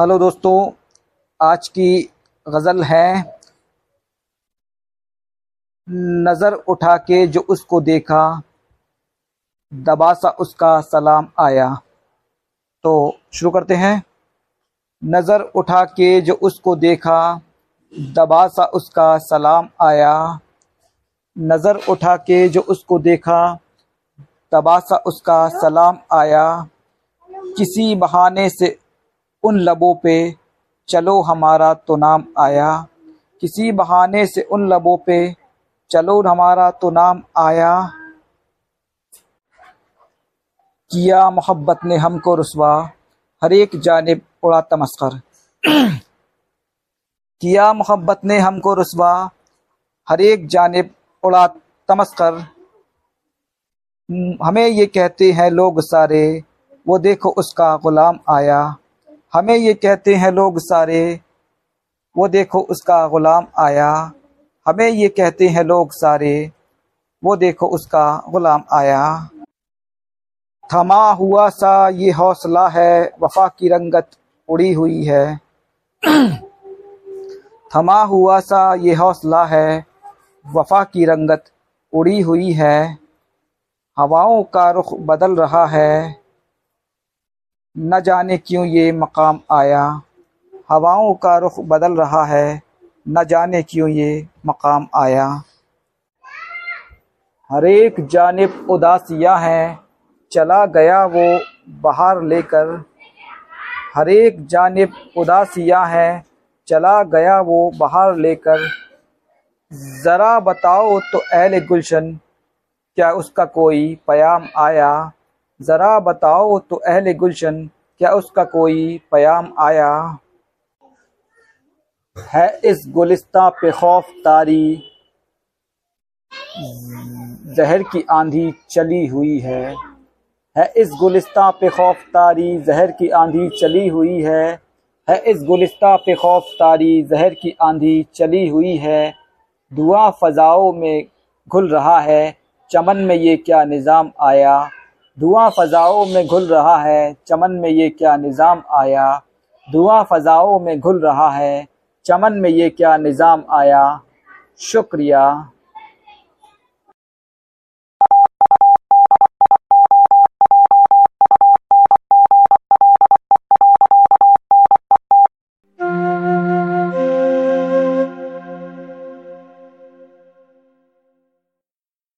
Hello दोस्तों, आज की गज़ल है नज़र उठा के जो उसको देखा दबा सा उसका सलाम आया। तो शुरू करते हैं। नज़र उठा के जो उसको देखा दबा सा उसका सलाम आया। नज़र उठा के जो उसको देखा दबा सा उसका सलाम आया। किसी बहाने से उन लबों पे, चलो हमारा तो नाम आया। किसी बहाने से उन लबों पे, चलो हमारा तो नाम आया। किया मोहब्बत ने हमको रसवा, हर एक जानब उड़ा तमस्कर। किया मोहब्बत ने हमको रसवा, हर एक जानब उड़ा तमस्कर। हमें ये कहते हैं लोग सारे, वो देखो उसका गुलाम आया। हमें ये कहते हैं लोग सारे, वो देखो उसका ग़ुलाम आया। हमें ये कहते हैं लोग सारे, वो देखो उसका ग़ुलाम आया। थमा हुआ सा ये हौसला है, वफा की रंगत उड़ी हुई है। थमा हुआ सा ये हौसला है, वफा की रंगत उड़ी हुई है। हवाओं का रुख बदल रहा है। न जाने क्यों ये मकाम आया? हवाओं का रुख बदल रहा है, न जाने क्यों ये मकाम आया? हर एक जानब उदासियाँ हैं, चला गया वो बाहर लेकर। हर एक जानब उदासियाँ हैं, चला गया वो बाहर लेकर। ज़रा बताओ तो अहल गुलशन, क्या उसका कोई पयाम आया? ज़रा बताओ तो अहल गुलशन, क्या उसका कोई पयाम आया? है इस गुलिस्ता पे खौफ तारी, जहर की आंधी चली हुई है। है इस गुलिस्ता पे खौफ तारी, जहर की आंधी चली हुई है। है इस गुलिस्ता पे खौफ तारी, जहर की आंधी चली हुई है। दुआ फ़जाओं में घुल रहा है, चमन में ये क्या निज़ाम आया? धुआँ फ़ज़ाओं में घुल रहा है, चमन में ये क्या निज़ाम आया? धुआँ फ़ज़ाओं में घुल रहा है, चमन में ये क्या निज़ाम आया? शुक्रिया।